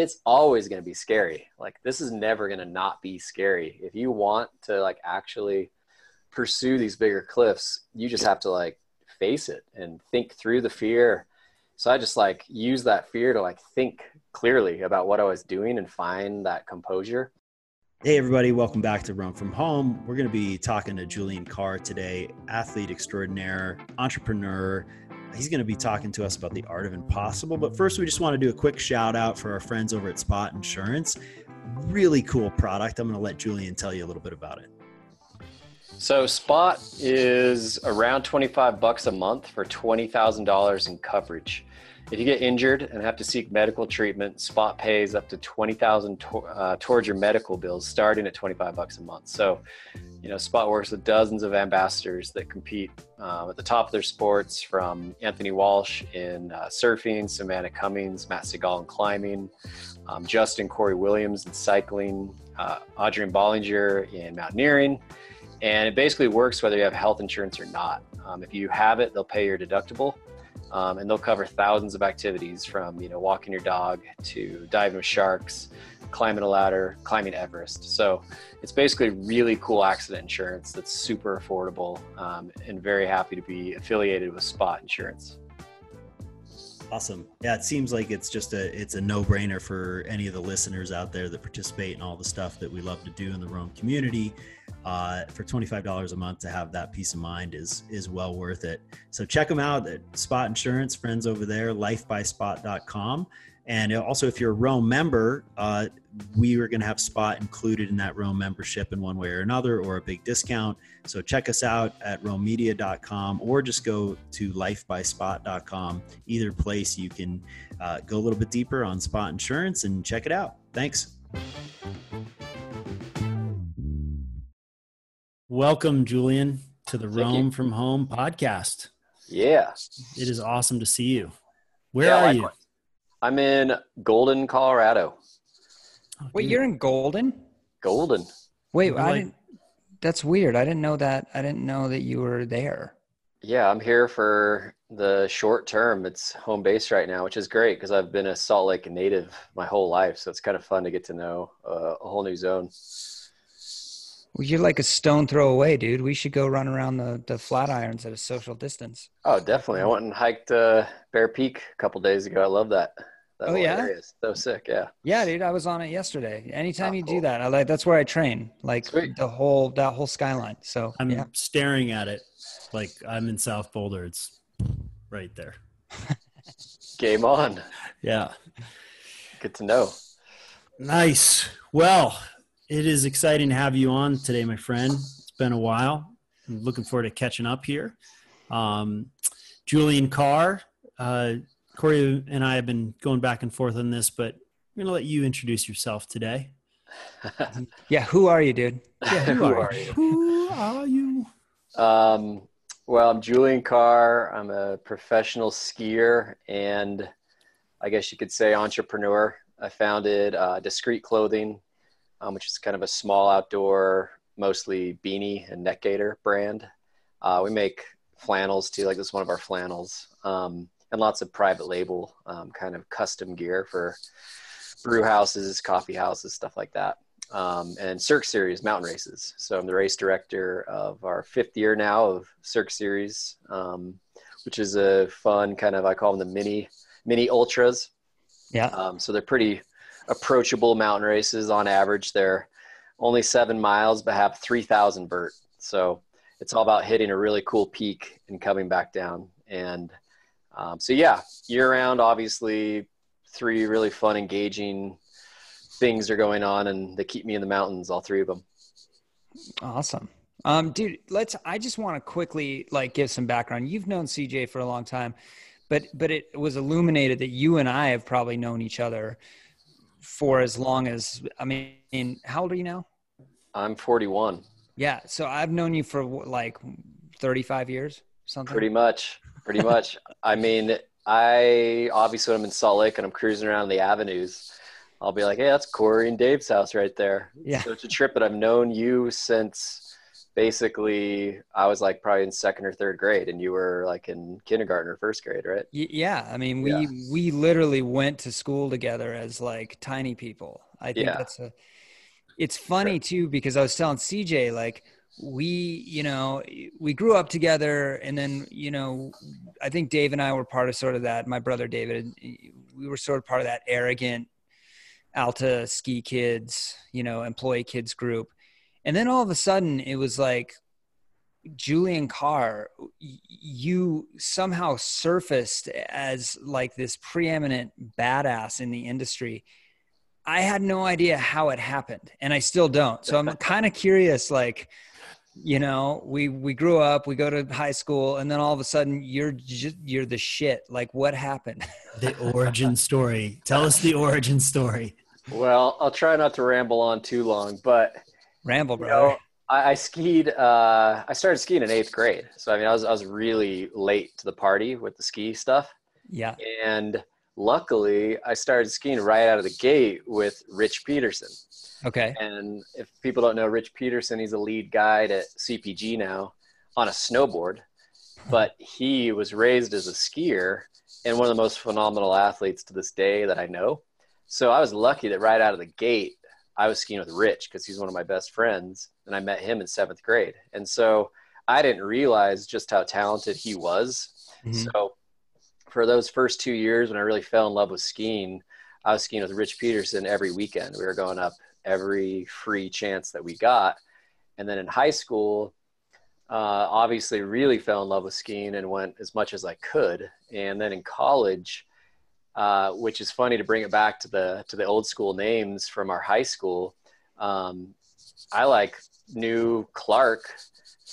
it's always going to be scary. Like this is never going to not be scary. If you want to like actually pursue these bigger cliffs, you just have to like face it and think through the fear. So I just like use that fear to like think clearly about what I was doing and find that composure. Hey, everybody, welcome back to Roam from Home. We're going to be talking to Julian Carr today, athlete extraordinaire, entrepreneur. He's going to be talking to us about the art of impossible. But first, we just want to do a quick shout out for our friends over at Spot Insurance. Really cool product. I'm going to let Julian tell you a little bit about it. So Spot is around 25 bucks a month for $20,000 in coverage. If you get injured and have to seek medical treatment, Spot pays up to 20,000 to, uh, towards your medical bills starting at 25 bucks a month. So, you know, Spot works with dozens of ambassadors that compete uh, at the top of their sports from Anthony Walsh in uh, surfing, Savannah Cummings, Matt Segal in climbing, um, Justin Corey Williams in cycling, uh, Adrian Ballinger in mountaineering, and it basically works whether you have health insurance or not. Um, if you have it, they'll pay your deductible, um, and they'll cover thousands of activities from you know walking your dog to diving with sharks, climbing a ladder, climbing Everest. So it's basically really cool accident insurance that's super affordable, um, and very happy to be affiliated with Spot Insurance. Awesome. Yeah, it seems like it's just a it's a no-brainer for any of the listeners out there that participate in all the stuff that we love to do in the Roam community. Uh, for $25 a month to have that peace of mind is is well worth it. So check them out at Spot Insurance, friends over there, lifebyspot.com. And also, if you're a Roam member, uh, we are going to have Spot included in that Roam membership in one way or another, or a big discount. So check us out at roammedia.com or just go to lifebyspot.com. Either place, you can uh, go a little bit deeper on Spot Insurance and check it out. Thanks. Welcome, Julian, to the Thank Roam you. from Home podcast. Yeah. It is awesome to see you. Where Yeah, are you? Likewise. I'm in Golden, Colorado. Wait, you're in Golden? Golden. Wait, I like- didn't. That's weird. I didn't know that. I didn't know that you were there. Yeah, I'm here for the short term. It's home base right now, which is great because I've been a Salt Lake native my whole life. So it's kind of fun to get to know uh, a whole new zone. Well, you're like a stone throw away, dude. We should go run around the the Flatirons at a social distance. Oh, definitely. I went and hiked uh, Bear Peak a couple days ago. I love that. That Oh, yeah? area is so sick. Yeah. Yeah, dude. I was on it yesterday. Anytime Oh, you cool. do that, I like that's where I train. Like Sweet. the whole that whole skyline. So I'm yeah. staring at it like I'm in South Boulder. It's right there. Game on. Yeah. Good to know. Nice. Well, it is exciting to have you on today, my friend. It's been a while. I'm looking forward to catching up here. Um, Julian Carr, uh, Corey and I have been going back and forth on this, but I'm going to let you introduce yourself today. Yeah. Who are you, dude? Yeah, Who are you? Who are you? Um, well, I'm Julian Carr. I'm a professional skier and I guess you could say entrepreneur. I founded uh, Discrete Clothing, um, which is kind of a small outdoor, mostly beanie and neck gaiter brand. Uh, we make flannels too, like this is one of our flannels, um, and lots of private label um, kind of custom gear for brew houses, coffee houses, stuff like that um, and Cirque Series mountain races. So I'm the race director of our fifth year now of Cirque Series, um, which is a fun kind of I call them the mini mini ultras. Yeah. Um, so they're pretty approachable mountain races. On average, they're only seven miles, but have three thousand vert. So it's all about hitting a really cool peak and coming back down. And um, so yeah, year round, obviously, three really fun, engaging things are going on and they keep me in the mountains all three of them Awesome. Um, dude, let's I just want to quickly like give some background. You've known CJ for a long time, but but it was illuminated that you and I have probably known each other for as long as I mean, how old are you now? i'm 41 Yeah, so I've known you for like 35 years, something. pretty much pretty much i mean i obviously when i'm in salt lake and i'm cruising around the avenues i'll be like hey that's corey and dave's house right there Yeah. so it's a trip that i've known you since basically I was like probably in second or third grade, and you were like in kindergarten or first grade, right? yeah, I mean, we Yeah. we literally went to school together as like tiny people. I think Yeah. that's a. It's funny too because I was telling CJ like we, you know, we grew up together, and then you know, I think Dave and I were part of sort of that. My brother David, we were sort of part of that arrogant Alta ski kids, you know, employee kids group. And then all of a sudden it was like Julian Carr, you somehow surfaced as like this preeminent badass in the industry. I had no idea how it happened and I still don't. So I'm kind of curious like you know, we we grew up, we go to high school and then all of a sudden you're just, you're the shit. Like what happened? The origin story. Tell us the origin story. Well, I'll try not to ramble on too long, but Ramble, you know, I, I skied. Uh, I started skiing in eighth grade, so I mean, I was I was really late to the party with the ski stuff, yeah. and luckily, I started skiing right out of the gate with Rich Peterson. Okay. And if people don't know Rich Peterson, he's a lead guide at CPG now on a snowboard, but he was raised as a skier and one of the most phenomenal athletes to this day that I know. So I was lucky that right out of the gate, I was skiing with Rich because he's one of my best friends, and I met him in seventh grade. And so I didn't realize just how talented he was. Mhm. So for those first two years when I really fell in love with skiing, I was skiing with Rich Peterson every weekend. We were going up every free chance that we got. And then in high school, uh, obviously really fell in love with skiing and went as much as I could. And then in college, uh, which is funny to bring it back to the to the old school names from our high school. Um, I like knew Clark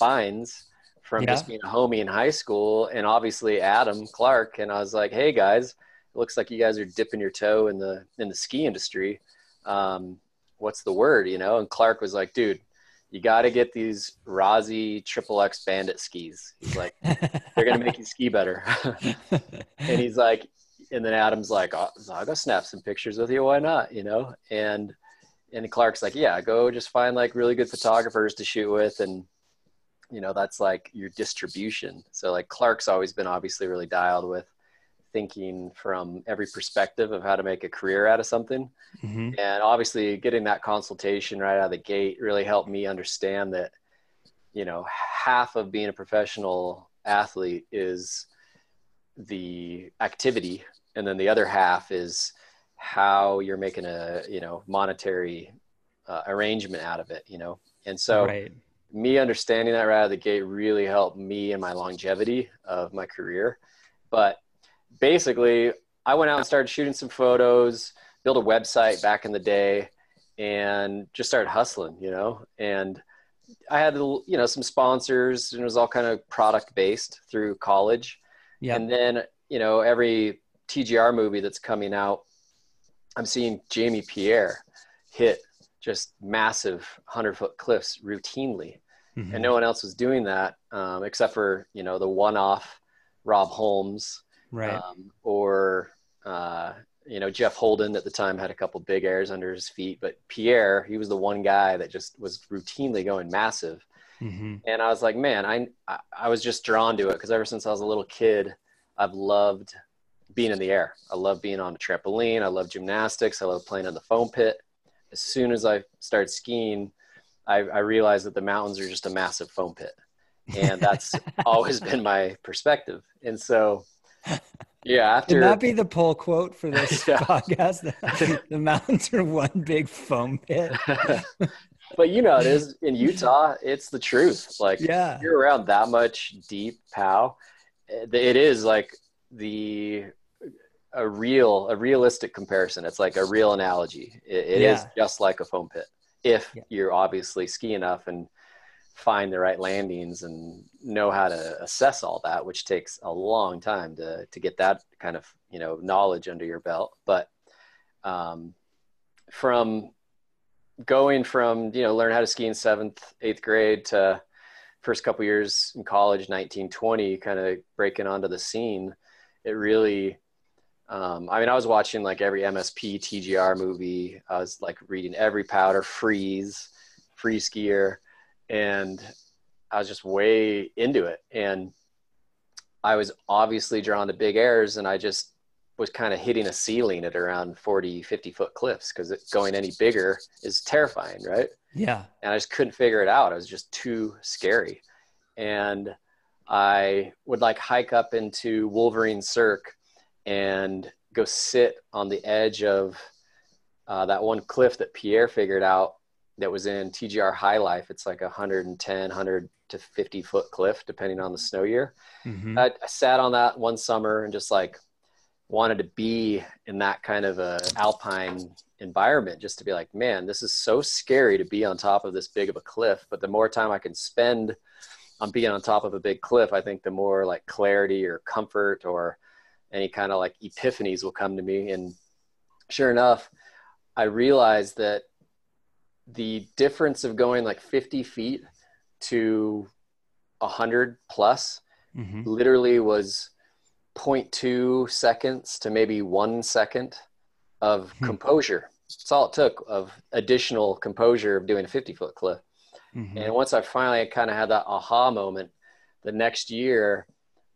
Fyans from Yeah. just being a homie in high school, and obviously Adam Clark. And I was like, "Hey guys, it looks like you guys are dipping your toe in the in the ski industry. Um, what's the word, you know?" And Clark was like, "Dude." You got to get these Rossi Triple X Bandit skis. He's like, they're gonna make you ski better. and he's like, and then Adam's like, oh, I'll go snap some pictures with you. Why not? You know? And, and Clark's like, yeah, go just find like really good photographers to shoot with. And, you know, that's like your distribution. So like Clark's always been obviously really dialed with thinking from every perspective of how to make a career out of something. Mhm. And obviously getting that consultation right out of the gate really helped me understand that, you know, half of being a professional athlete is the activity and then the other half is how you're making a you know monetary uh, arrangement out of it you know and so right. me understanding that right out of the gate really helped me and my longevity of my career but basically i went out and started shooting some photos built a website back in the day and just started hustling you know and i had you know some sponsors and it was all kind of product based through college Yeah. and then, you know, every TGR movie that's coming out, I'm seeing Jamie Pierre hit just massive 100 foot cliffs routinely. Mhm. And no one else was doing that um, except for, you know, the one off Rob Holmes right. um, or, uh, you know, Jeff Holden at the time had a couple big airs under his feet. But Pierre, he was the one guy that just was routinely going massive hmm and I was like, man, I I, I was just drawn to it because ever since I was a little kid, I've loved being in the air. I love being on a trampoline. I love gymnastics. I love playing in the foam pit. As soon as I started skiing, I, I realized that the mountains are just a massive foam pit, and that's always been my perspective. And so, yeah, after Can that be the poll quote for this Yeah. podcast? the mountains are one big foam pit. but you know, it is in Utah. It's the truth. Like, Yeah. you're around that much deep pow eh, it is like the a real a realistic comparison it's like a real analogy it, it is Yeah. just like a foam pit if Yeah. you're obviously ski enough and find the right landings and know how to assess all that which takes a long time to to get that kind of you know knowledge under your belt. But um, from going from you know learn how to ski in seventh eighth grade to first couple years in college 1920 kind of breaking onto the scene it really um, i mean i was watching like every msp tgr movie. I was like reading every powder freeze free skier and I was just way into it. And I was obviously drawn to big airs and I just was kind of hitting a ceiling at around 40, 50 foot cliffs because going any bigger is terrifying, right? Yeah. And I just couldn't figure it out. It was just too scary. And I would like hike up into Wolverine Cirque and go sit on the edge of uh, that one cliff that Pierre figured out that was in TGR High Life. It's like a 110, 100 to 50 foot cliff, depending on the snow year. Mm-hmm. I, I, sat on that one summer and just like wanted to be in that kind of a alpine environment, just to be like, man, this is so scary to be on top of this big of a cliff. But the more time I can spend on being on top of a big cliff, I think the more like clarity or comfort or any kind of like epiphanies will come to me. And sure enough, I realized that the difference of going like 50 feet to 100 plus mm-hmm. literally was 0.2 seconds to maybe one second of hmm. composure. That's all it took of additional composure of doing a 50 foot cliff. Mm-hmm. And once I finally kind of had that aha moment, the next year,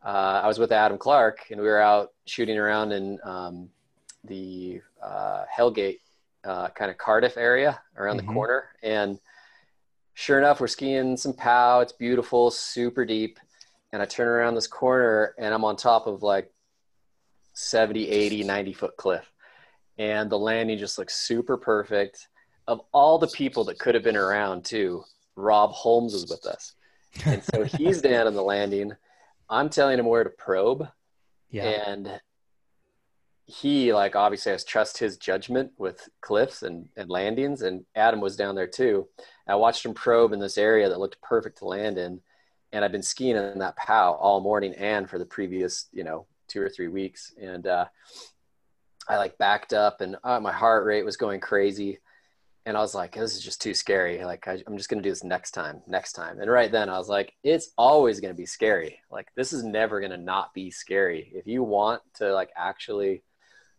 uh, I was with Adam Clark and we were out shooting around in um, the uh, Hellgate uh, kind of Cardiff area around mm-hmm. the corner. And sure enough, we're skiing some POW. It's beautiful, super deep. And I turn around this corner and I'm on top of like 70, 80, 90 foot cliff. And the landing just looks super perfect. Of all the people that could have been around, too, Rob Holmes was with us. And so he's down on the landing. I'm telling him where to probe. Yeah. And he like obviously has trust his judgment with cliffs and, and landings and adam was down there too. I watched him probe in this area that looked perfect to land in and i've been skiing in that pow all morning and for the previous you know two or three weeks. And uh, i like backed up and uh, my heart rate was going crazy. And i was like this is just too scary. Like I, i'm just to do this next time next time. And right then i was like it's always to be scary. Like this is never to not be scary. If you want to like actually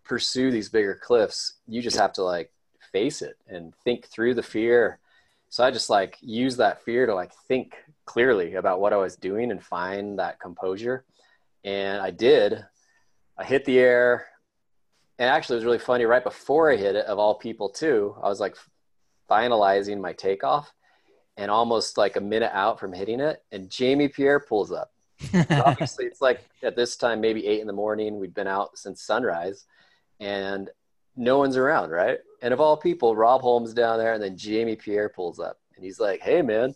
pursue these bigger cliffs, you just have to like face it and think through the fear. So I just like use that fear to like think clearly about what I was doing and find that composure. And I did. I hit the air. And actually, it was really funny. Right before I hit it, of all people, too, I was like finalizing my takeoff and almost like a minute out from hitting it. And Jamie Pierre pulls up. obviously, it's like at this time, maybe eight in the morning. We'd been out since sunrise and no one's around, right? And of all people, Rob Holmes down there, and then Jamie Pierre pulls up, and he's like, "Hey, man,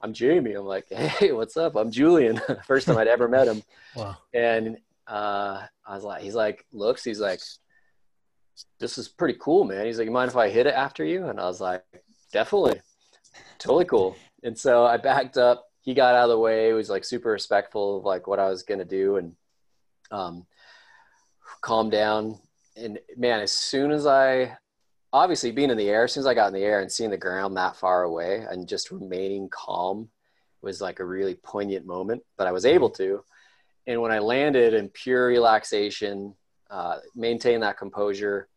I'm Jamie." I'm like, "Hey, what's up? I'm Julian." First time I'd ever met him. Wow. And uh, I was like, he's like, looks, he's like, "This is pretty cool, man." He's like, "You mind if I hit it after you?" And I was like, "Definitely, totally cool." And so I backed up. He got out of the way. He was like super respectful of like what I was gonna do, and um, calm down. And man, as soon as I, obviously being in the air, as soon as I got in the air and seeing the ground that far away and just remaining calm was like a really poignant moment, but I was able to. And when I landed in pure relaxation, uh, maintain that composure,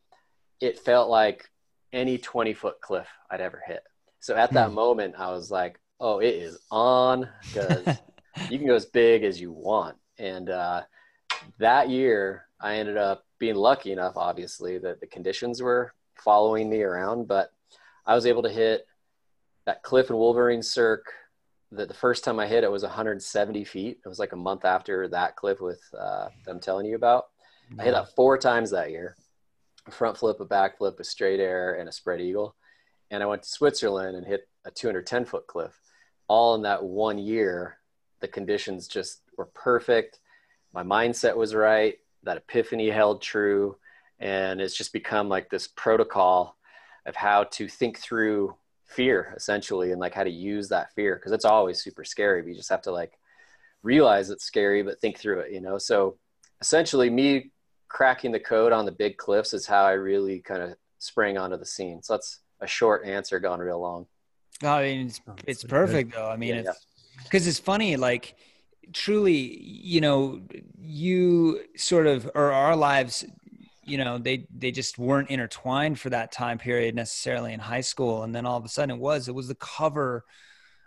it felt like any 20 foot cliff I'd ever hit. So at that hmm. moment, I was like, oh, it is on because you can go as big as you want. And uh, that year, I ended up being lucky enough, obviously, that the conditions were following me around, but I was able to hit that cliff and Wolverine Cirque. That the first time I hit it was 170 feet. It was like a month after that cliff with uh, telling you about. I hit that four times that year: a front flip, a back flip, a straight air, and a spread eagle. And I went to Switzerland and hit a 210 foot cliff. All in that one year, the conditions just were perfect. My mindset was right that epiphany held true and it's just become like this protocol of how to think through fear essentially and like how to use that fear because it's always super scary. But you just have to like realize it's scary but think through it you know? So essentially me cracking the code on the big cliffs is how i really kind of sprang onto the scene. So that's a short answer gone real long. I mean it's, it's perfect good. though. I mean yeah, it's because yeah. it's funny like truly, you know, you sort of or our lives, you know, they they just weren't intertwined for that time period necessarily in high school, and then all of a sudden it was. It was the cover.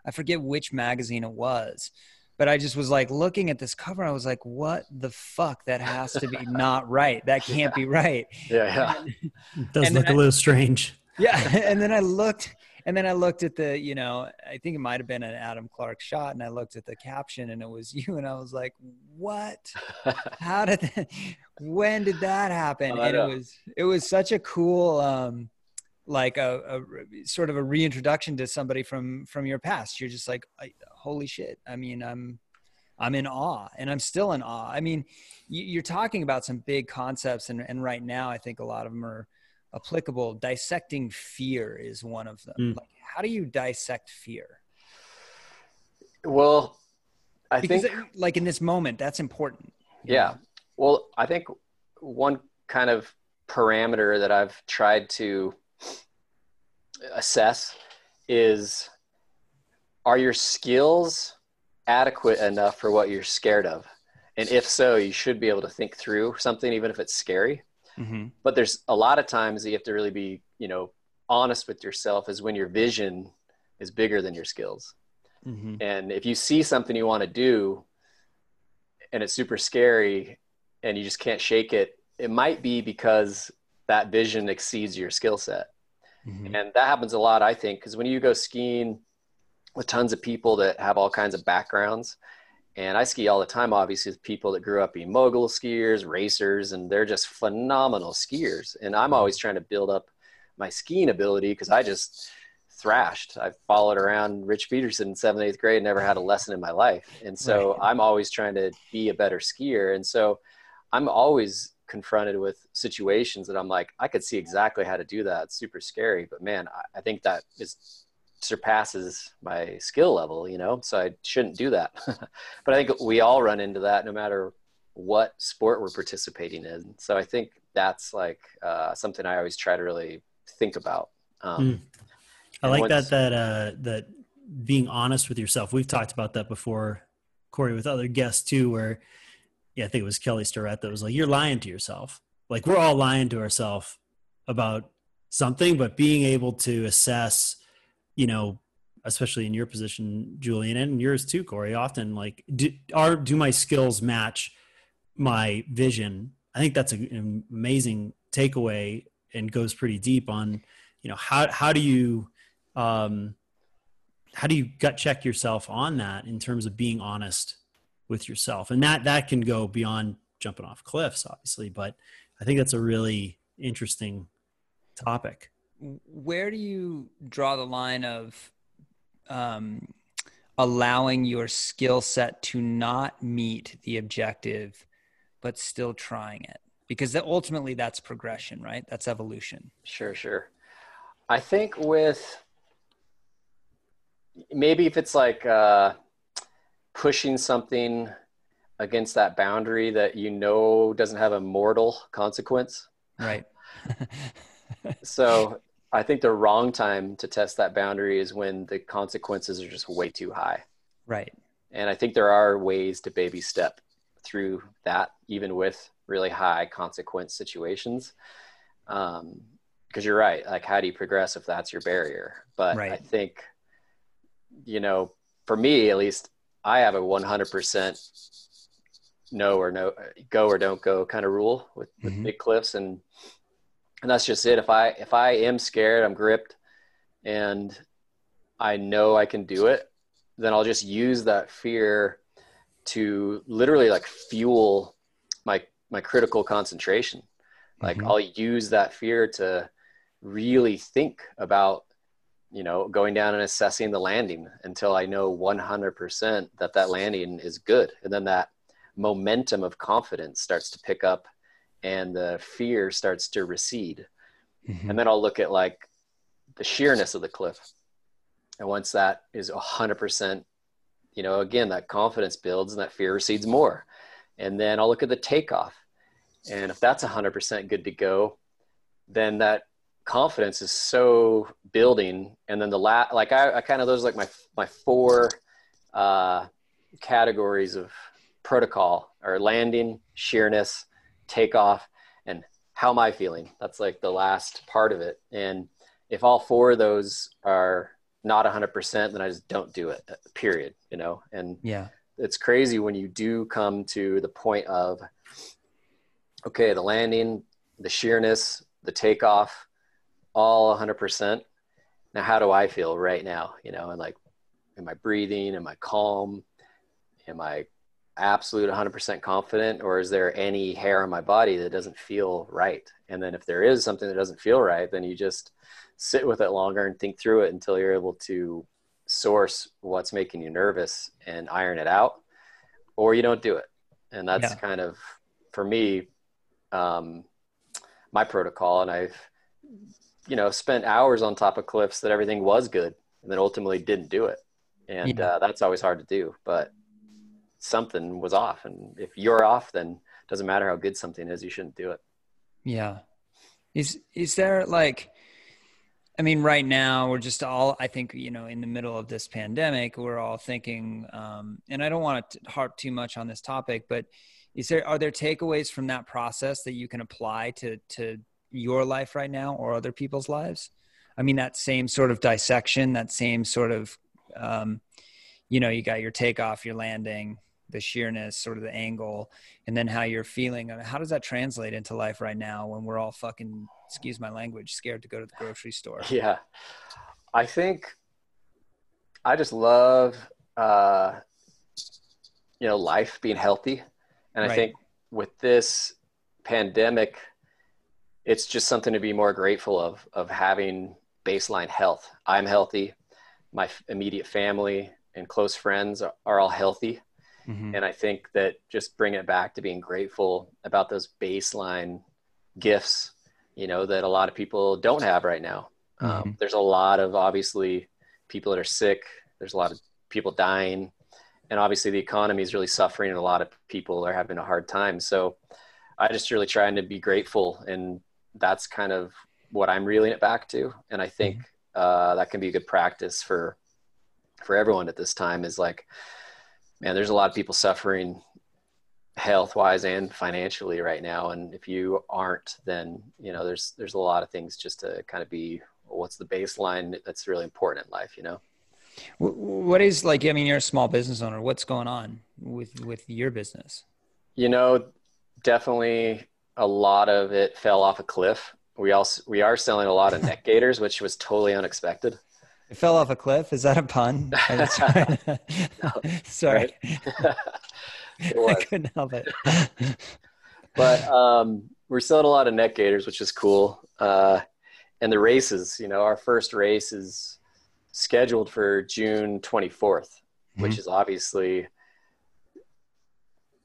I forget which magazine it was, but I just was like looking at this cover. I was like, what the fuck? That has to be not right. That can't be right. Yeah, yeah. It does look a little strange. Yeah. And then I looked and then I looked at the, you know, I think it might have been an Adam Clark shot, and I looked at the caption, and it was you, and I was like, "What? How did? That, when did that happen?" And it was it was such a cool, um, like a, a sort of a reintroduction to somebody from from your past. You're just like, "Holy shit!" I mean, I'm I'm in awe, and I'm still in awe. I mean, you're talking about some big concepts, and and right now, I think a lot of them are applicable dissecting fear is one of them. Mm. like how do you dissect fear? Well i because think it, like in this moment that's important. Yeah. Know? well i think one kind of parameter that i've tried to assess is are your skills adequate enough for what you're scared of? And if so you should be able to think through something even if it's scary Mm-hmm. But there's a lot of times that you have to really be, you know, honest with yourself is when your vision is bigger than your skills. Mm-hmm. And if you see something you want to do and it's super scary and you just can't shake it, it might be because that vision exceeds your skill set. Mm-hmm. And that happens a lot, I think, because when you go skiing with tons of people that have all kinds of backgrounds, and I ski all the time, obviously, with people that grew up being mogul skiers, racers, and they're just phenomenal skiers. And I'm always trying to build up my skiing ability because I just thrashed. I followed around Rich Peterson in seventh, eighth grade, never had a lesson in my life. And so right. I'm always trying to be a better skier. And so I'm always confronted with situations that I'm like, I could see exactly how to do that. It's super scary, but man, I, I think that is surpasses my skill level, you know, so I shouldn't do that. but I think we all run into that no matter what sport we're participating in. So I think that's like uh, something I always try to really think about. Um, mm. I like that, that, uh, that being honest with yourself. We've talked about that before, Corey, with other guests too, where, yeah, I think it was Kelly Starrett that was like, you're lying to yourself. Like we're all lying to ourselves about something, but being able to assess – you know, especially in your position, Julian, and yours too, Corey, often like, do, are, do my skills match my vision? I think that's an amazing takeaway and goes pretty deep on, you know, how, how do you, um, how do you gut check yourself on that in terms of being honest with yourself? And that, that can go beyond jumping off cliffs, obviously, but I think that's a really interesting topic where do you draw the line of um, allowing your skill set to not meet the objective but still trying it? Because ultimately that's progression right? That's evolution. Sure sure. I think with maybe if it's like uh, pushing something against that boundary that you know doesn't have a mortal consequence. Right. So I think the wrong time to test that boundary is when the consequences are just way too high. Right. And I think there are ways to baby step through that, even with really high consequence situations. Um, because you're right. Like, how do you progress if that's your barrier? But right. I think, you know, for me at least, I have a 100% no or no go or don't go kind of rule with, with mm-hmm. big cliffs and and that's just it. If i if i am scared i'm gripped and i know i can do it then i'll just use that fear to literally like fuel my my critical concentration. Like mm-hmm. i'll use that fear to really think about you know going down and assessing the landing until i know 100% that that landing is good. And then that momentum of confidence starts to pick up and the fear starts to recede. Mm-hmm. And then I'll look at like the sheerness of the cliff. And once that is 100%, you know, again, that confidence builds and that fear recedes more. And then I'll look at the takeoff. And if that's 100% good to go, then that confidence is so building. And then the last, like I, I kind of, those like my, my four uh, categories of protocol are landing, sheerness, takeoff and how am i feeling that's like the last part of it and if all four of those are not 100%, then I just don't do it, period, you know? And yeah, it's crazy when you do come to the point of, okay, the landing, the sheerness, the takeoff, all 100%. Now, how do I feel right now? You know, and like, am I breathing? Am I calm? Am I absolute 100% confident or is there any hair on my body that doesn't feel right? And then if there is something that doesn't feel right then you just sit with it longer and think through it until you're able to source what's making you nervous and iron it out or you don't do it. And that's yeah. kind of for me um, my protocol. And i've you know spent hours on top of cliffs that everything was good and then ultimately didn't do it. And yeah. uh, that's always hard to do. But something was off. And if you're off then it doesn't matter how good something is you shouldn't do it. Yeah. Is is there like i mean right now we're just all i think you know in the middle of this pandemic we're all thinking um, and i don't want to harp too much on this topic but is there are there takeaways from that process that you can apply to to your life right now or other people's lives? I mean that same sort of dissection that same sort of um, you know you got your takeoff your landing the sheerness, sort of the angle, and then how you're feeling. How does that translate into life right now when we're all fucking, excuse my language, scared to go to the grocery store? Yeah. I think I just love, uh, you know, life being healthy. And I right. think with this pandemic, it's just something to be more grateful of, of having baseline health. I'm healthy. My immediate family and close friends are, are all healthy. Mm-hmm. And I think that just bring it back to being grateful about those baseline gifts, you know, that a lot of people don't have right now. Um, mm-hmm. There's a lot of obviously people that are sick. There's a lot of people dying, and obviously the economy is really suffering, and a lot of people are having a hard time. So I just really trying to be grateful, and that's kind of what I'm reeling it back to. And I think mm-hmm. uh, that can be a good practice for for everyone at this time. Is like man, there's a lot of people suffering health wise and financially right now. And if you aren't, then, you know, there's, there's a lot of things just to kind of be, what's the baseline that's really important in life, you know? What is like, I mean, you're a small business owner. What's going on with, with your business? You know, definitely a lot of it fell off a cliff. We also, we are selling a lot of neck gaiters, which was totally unexpected. It fell off a cliff. Is that a pun? Sorry. I couldn't help it. but um, we're selling a lot of neck gaiters, which is cool. Uh, and the races, you know, our first race is scheduled for June 24th, mm-hmm. which is obviously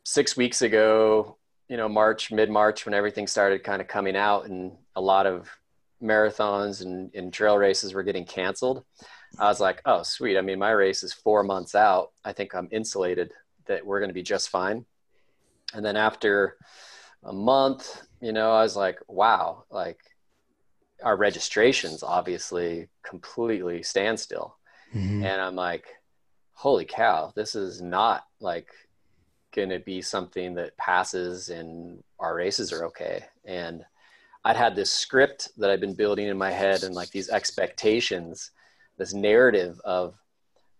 six weeks ago, you know, March, mid March, when everything started kind of coming out and a lot of marathons and, and trail races were getting canceled, I was like, oh, sweet. I mean, my race is four months out. I think I'm insulated that we're going to be just fine. And then after a month, you know, I was like, wow, like our registrations obviously completely standstill. Mm-hmm. And I'm like, holy cow, this is not like going to be something that passes and our races are okay. And I'd had this script that I'd been building in my head and like these expectations, this narrative of,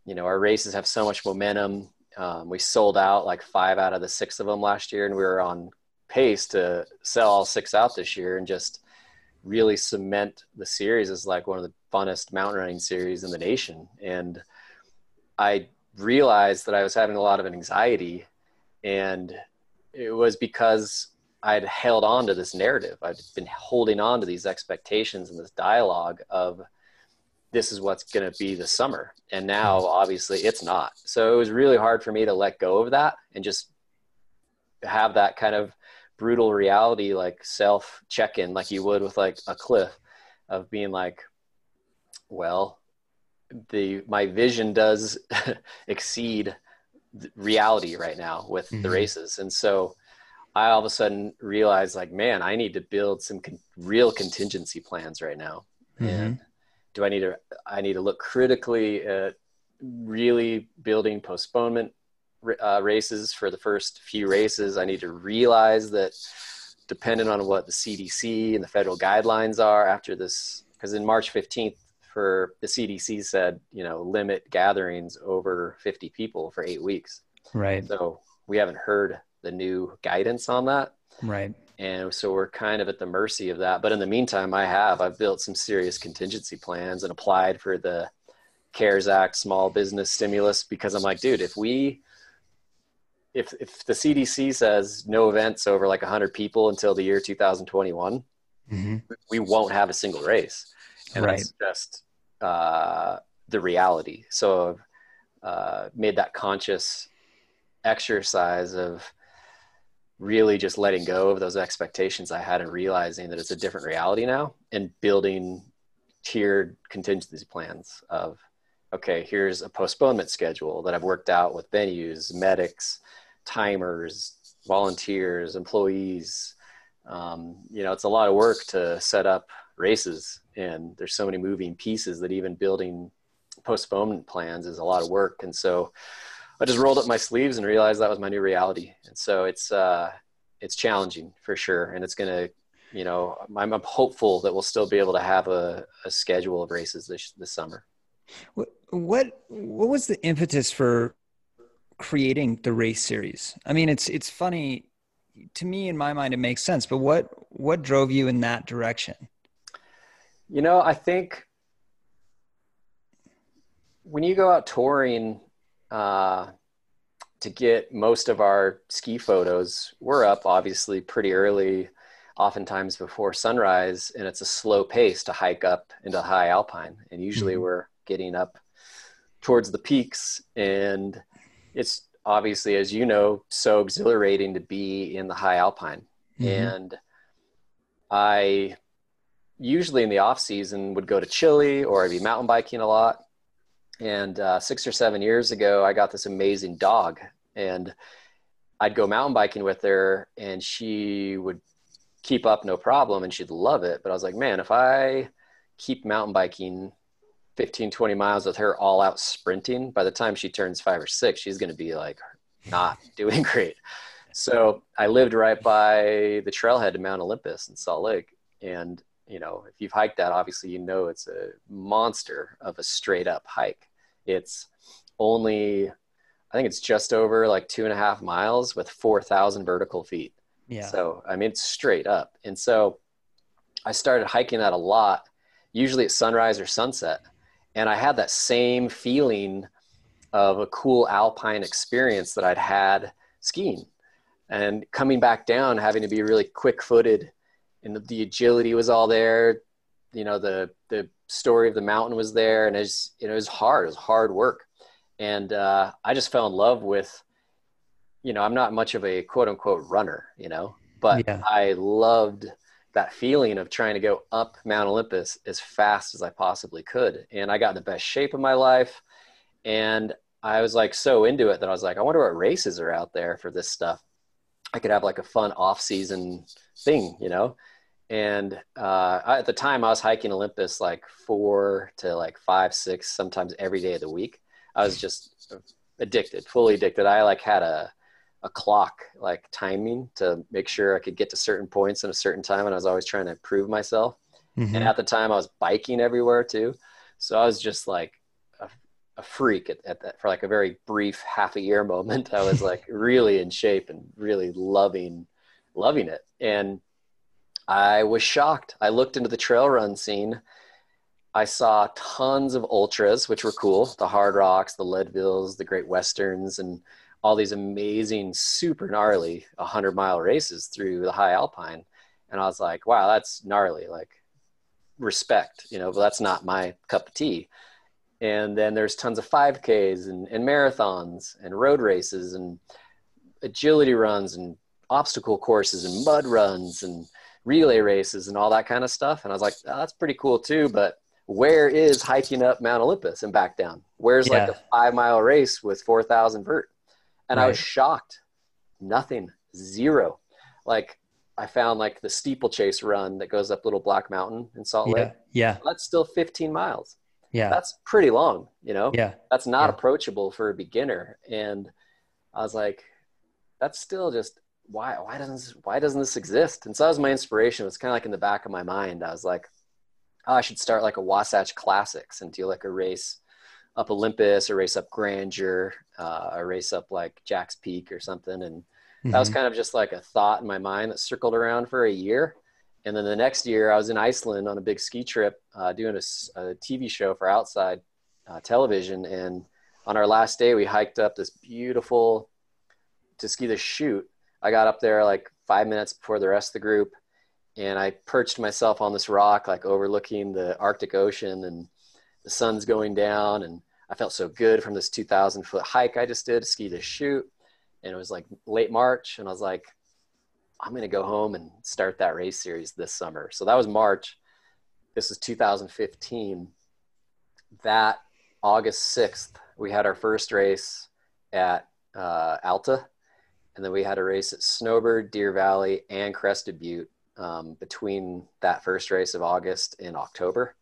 you know, our races have so much momentum. Um, we sold out like five out of the six of them last year, and we were on pace to sell all six out this year and just really cement the series as like one of the funnest mountain running series in the nation. And I realized that I was having a lot of anxiety, and it was because I'd held on to this narrative. I'd been holding on to these expectations and this dialogue of this is what's going to be the summer. And now obviously it's not. So it was really hard for me to let go of that and just have that kind of brutal reality, like self check in, like you would with like a cliff of being like, well, the, my vision does exceed reality right now with mm-hmm. the races. And so, I all of a sudden realized like, man, I need to build some con- real contingency plans right now. Mm-hmm. And do I need to, I need to look critically at really building postponement uh, races for the first few races. I need to realize that depending on what the CDC and the federal guidelines are after this, because in March 15th for the CDC said, you know, limit gatherings over 50 people for eight weeks. Right. So we haven't heard the new guidance on that. Right. And so we're kind of at the mercy of that. But in the meantime, I have, I've built some serious contingency plans and applied for the CARES Act small business stimulus because I'm like, dude, if we, if, if the CDC says no events over like 100 people until the year 2021, mm-hmm. we won't have a single race. And right. that's just uh, the reality. So I've uh, made that conscious exercise of really just letting go of those expectations I had and realizing that it's a different reality now and building tiered contingency plans of, okay, here's a postponement schedule that I've worked out with venues, medics, timers, volunteers, employees. Um, you know, it's a lot of work to set up races and there's so many moving pieces that even building postponement plans is a lot of work. And so I just rolled up my sleeves and realized that was my new reality. And so it's, uh, it's challenging for sure. And it's going to, you know, I'm, I'm, hopeful that we'll still be able to have a, a schedule of races this, this summer. What, what, what was the impetus for creating the race series? I mean, it's, it's funny to me, in my mind, it makes sense, but what, what drove you in that direction? You know, I think when you go out touring uh, to get most of our ski photos, we're up obviously pretty early, oftentimes before sunrise, and it's a slow pace to hike up into high alpine. And usually mm-hmm. we're getting up towards the peaks, and it's obviously, as you know, so exhilarating to be in the high alpine. Mm-hmm. And I usually in the off season would go to Chile or I'd be mountain biking a lot. And uh, six or seven years ago, I got this amazing dog, and I'd go mountain biking with her, and she would keep up no problem, and she'd love it. But I was like, man, if I keep mountain biking 15, 20 miles with her all out sprinting, by the time she turns five or six, she's going to be like not doing great. So I lived right by the trailhead to Mount Olympus in Salt Lake. And you know, if you've hiked that, obviously you know it's a monster of a straight up hike. It's only, I think it's just over like two and a half miles with 4,000 vertical feet. Yeah. So, I mean, it's straight up. And so I started hiking that a lot, usually at sunrise or sunset. And I had that same feeling of a cool alpine experience that I'd had skiing. And coming back down, having to be really quick footed and the, the, agility was all there. You know, the the story of the mountain was there, and it's you know it was hard. It was hard work, and uh, I just fell in love with. You know, I'm not much of a quote unquote runner, you know, but yeah. I loved that feeling of trying to go up Mount Olympus as fast as I possibly could. And I got in the best shape of my life. And I was like so into it that I was like, I wonder what races are out there for this stuff. I could have like a fun off season thing, you know? And uh, at the time i was hiking olympus like four to like five six sometimes every day of the week. I was just addicted fully addicted. I like had a, a clock like timing to make sure i could get to certain points in a certain time and i was always trying to prove myself. Mm-hmm. and at the time i was biking everywhere too. So i was just like a, a freak at, at that for like a very brief half a year moment. I was like really in shape and really loving loving it. And I was shocked. I looked into the trail run scene. I saw tons of ultras, which were cool the Hard Rocks, the Leadvilles, the Great Westerns, and all these amazing, super gnarly 100 mile races through the high alpine. And I was like, wow, that's gnarly. Like, respect, you know, but that's not my cup of tea. And then there's tons of 5Ks and, and marathons and road races and agility runs and obstacle courses and mud runs and relay races and all that kind of stuff. And I was like, oh, that's pretty cool too. But where is hiking up Mount Olympus and back down? Where's yeah. like a five mile race with 4,000 vert? And right. I was shocked. Nothing, zero. Like I found like the steeplechase run that goes up Little Black Mountain in Salt yeah. Lake. Yeah. That's still 15 miles. Yeah. That's pretty long, you know? Yeah. That's not yeah. approachable for a beginner. And I was like, that's still just why why doesn't this, why doesn't this exist? And so that was my inspiration. It was kind of like in the back of my mind. I was like, oh, I should start like a Wasatch Classics and do like a race up Olympus, a race up Grandeur, uh, a race up like Jack's Peak or something. And mm-hmm. that was mm-hmm. kind of just like a thought in my mind that circled around for a year. And then the next year, I was in Iceland on a big ski trip, uh, doing a, a, TV show for Outside uh, Television. And on our last day, we hiked up this beautiful to ski the chute. I got up there like five minutes before the rest of the group, and I perched myself on this rock, like overlooking the Arctic Ocean, and the sun's going down. And I felt so good from this 2,000 foot hike I just did to ski the chute, And it was like late March, and I was like, I'm to go home and start that race series this summer. So that was March. This is 2015. That August 6th, we had our first race at uh, Alta. And then we had a race at Snowbird, Deer Valley, and Crested Butte um, between that first race of August and October.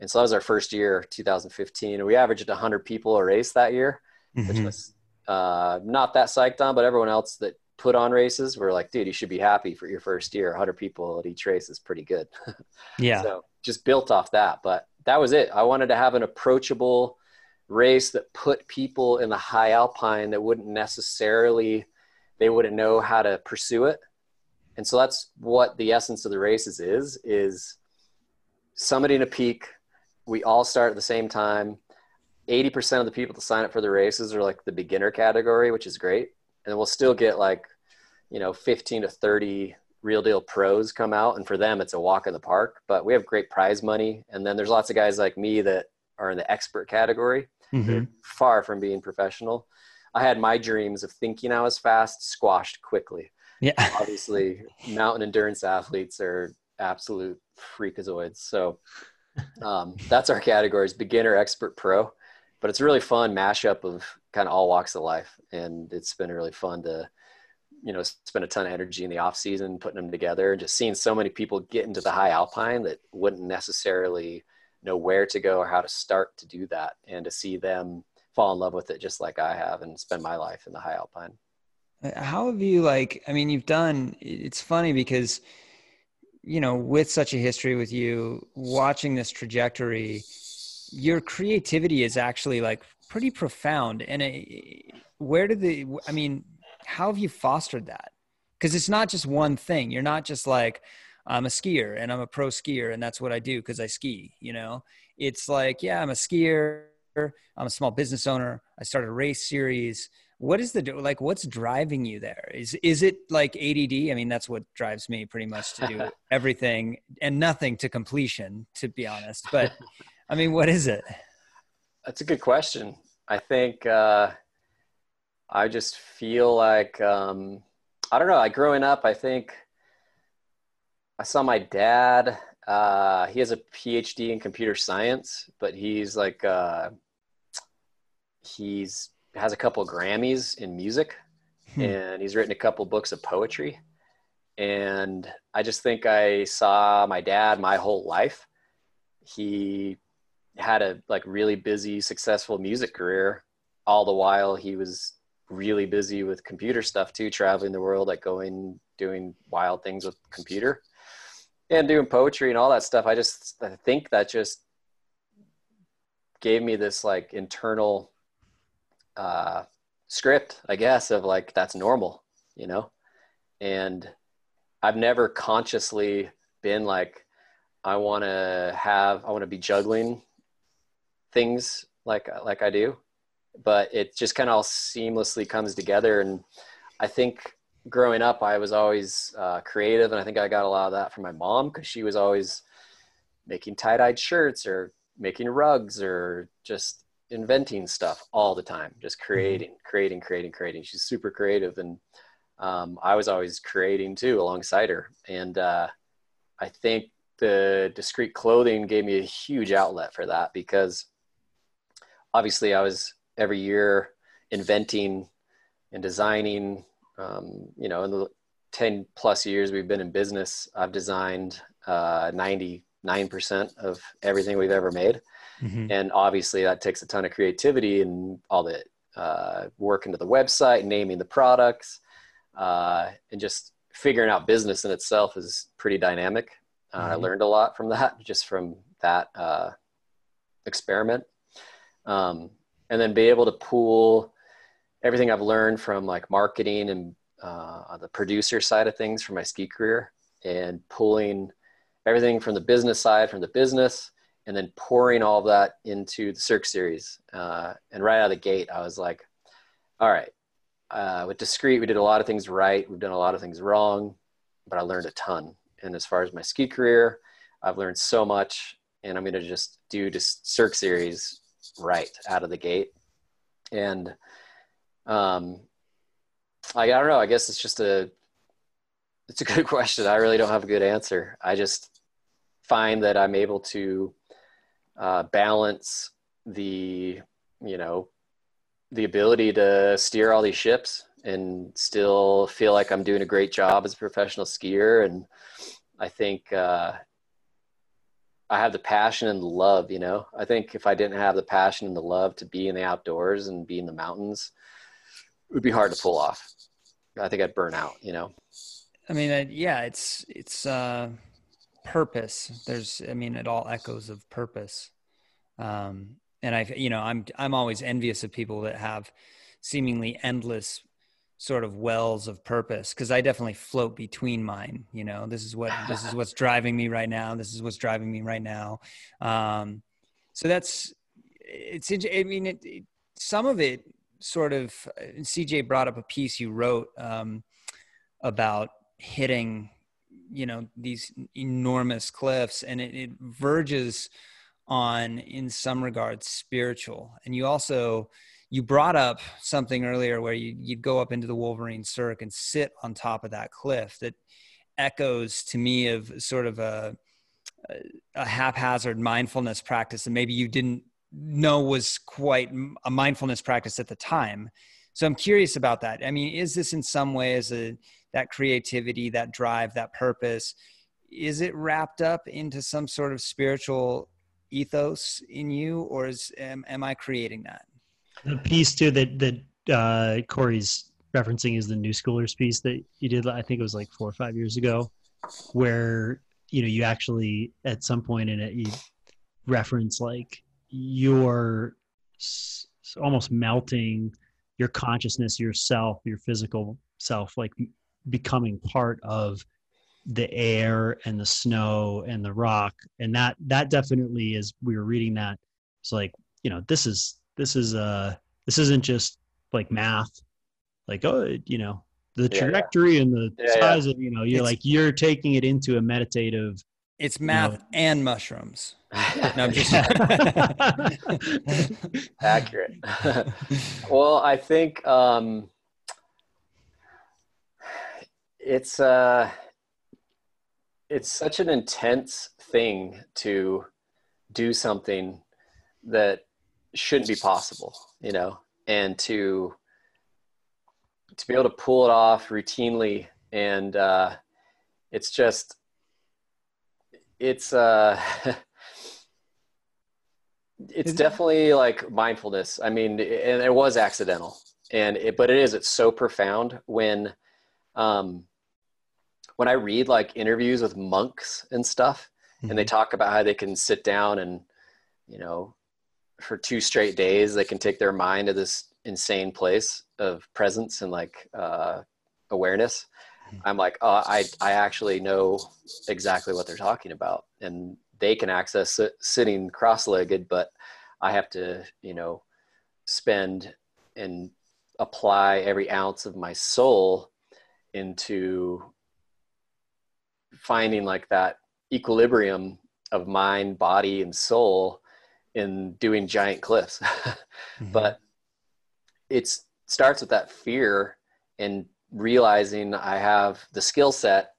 And so that was our first year, 2015. And we averaged 100 people a race that year, mm-hmm. which was uh, not that psyched on, but everyone else that put on races were like, dude, you should be happy for your first year. 100 people at each race is pretty good. yeah. So just built off that. But that was it. I wanted to have an approachable race that put people in the high alpine that wouldn't necessarily, they wouldn't know how to pursue it. And so that's what the essence of the races is, is summiting a peak. We all start at the same time. 80% of the people to sign up for the races are like the beginner category, which is great and we'll still get like you know 15 to 30 real deal pros come out and for them it's a walk in the park but we have great prize money and then there's lots of guys like me that are in the expert category mm-hmm. far from being professional i had my dreams of thinking i was fast squashed quickly. Yeah. Obviously mountain endurance athletes are absolute freakazoids. So um, that's our categories beginner expert pro. But it's a really fun mashup of kind of all walks of life. And it's been really fun to you know spend a ton of energy in the off season putting them together and just seeing so many people get into the high alpine that wouldn't necessarily know where to go or how to start to do that. And to see them fall in love with it just like i have and spend my life in the high alpine uh, how have you like i mean you've done it's funny because you know with such a history with you watching this trajectory your creativity is actually like pretty profound. And it, where did the, I mean, how have you fostered that? Because it's not just one thing. You're not just like, I'm a skier and I'm a pro skier and that's what I do because I ski, you know? It's like, yeah, I'm a skier, I'm a small business owner, I started a race series. What is the like what's driving you there? Is is it like ADD? I mean, that's what drives me pretty much to do everything and nothing to completion, to be honest. But I mean, what is it? That's a good question. I think uh, I just feel like um, I don't know. Like growing up, I think I saw my dad. Uh, he has a PhD in computer science, but he's like uh, he's has a couple Grammys in music, hmm. and he's written a couple books of poetry. And I just think I saw my dad my whole life. He had a like really busy, successful music career. All the while, he was really busy with computer stuff too, traveling the world, like going doing wild things with computer and doing poetry and all that stuff. I just I think that just gave me this like internal uh, script, I guess, of like that's normal, you know. And I've never consciously been like I want to have I want to be juggling things like like I do, but it just kind of all seamlessly comes together. And I think growing up, I was always uh, creative, and I think I got a lot of that from my mom because she was always making tie-dyed shirts or making rugs or just inventing stuff all the time, just mm-hmm. creating, creating, creating, creating. She's super creative, and um, I was always creating too alongside her. And uh, I think the Discrete clothing gave me a huge outlet for that because obviously I was every year inventing and designing. Um, you know, in the 10 plus years we've been in business, I've designed uh, 99% of everything we've ever made. Mm-hmm. And obviously that takes a ton of creativity and all the uh, work into the website, naming the products, uh, and just figuring out business in itself is pretty dynamic. Uh, mm-hmm. I learned a lot from that, just from that uh, experiment. Um, and then be able to pool everything I've learned from like marketing and uh, the producer side of things for my ski career and pulling everything from the business side from the business and then pouring all that into the Cirque series. Uh, and right out of the gate, I was like, all right, uh, with Discrete, we did a lot of things right. We've done a lot of things wrong, but I learned a ton. And as far as my ski career, I've learned so much and I'm going to just do just Cirque series right out of the gate. And, um, I, I don't know, I guess it's just a, it's a good question. I really don't have a good answer. I just find that I'm able to uh, balance the you know the ability to steer all these ships and still feel like I'm doing a great job as a professional skier. And I think uh, I have the passion and the love. You know, I think if I didn't have the passion and the love to be in the outdoors and be in the mountains, it would be hard to pull off. I think I'd burn out. You know. I mean, yeah, it's it's. Uh purpose. There's i mean it all echoes of purpose. Um and i you know i'm i'm always envious of people that have seemingly endless sort of wells of purpose because i definitely float between mine you know? This is what this is what's driving me right now. This is what's driving me right now. Um so that's it's i mean it, it some of it sort of cj brought up a piece you wrote um about hitting you know these enormous cliffs and it, it verges on in some regards spiritual. And you also you brought up something earlier where you, you'd go up into the wolverine cirque and sit on top of that cliff that echoes to me of sort of a, a haphazard mindfulness practice and maybe you didn't know was quite a mindfulness practice at the time. So i'm curious about that. I mean is this in some ways a that creativity, that drive, that purpose, is it wrapped up into some sort of spiritual ethos in you, or is am, am I creating that? The piece too that that uh, Corey's referencing is the Newschoolers piece that you did. I think it was like four or five years ago, where you know you actually at some point in it you reference like your almost melting your consciousness yourself your physical self like becoming part of the air and the snow and the rock. And that that definitely is we were reading that it's like you know this is this is uh this isn't just like math like oh you know the trajectory yeah, yeah. and the yeah, size of you know you're it's, like you're taking it into a meditative it's math you know, and mushrooms. No, I'm just accurate. Well i think um it's uh it's such an intense thing to do something that shouldn't be possible you know and to to be able to pull it off routinely and uh it's just it's uh it's definitely like mindfulness. I mean and it was accidental and it but it is it's so profound when um when I read like interviews with monks and stuff, mm-hmm. and they mm-hmm. talk about how they can sit down and, you know, for two straight days, they can take their mind to this insane place of presence and like uh, awareness. Mm-hmm. I'm like, oh, I, I actually know exactly what they're talking about. And they can access it sitting cross legged, but I have to, you know, spend and apply every ounce of my soul into finding like that equilibrium of mind, body, and soul in doing giant cliffs. mm-hmm. But it starts with that fear and realizing I have the skill set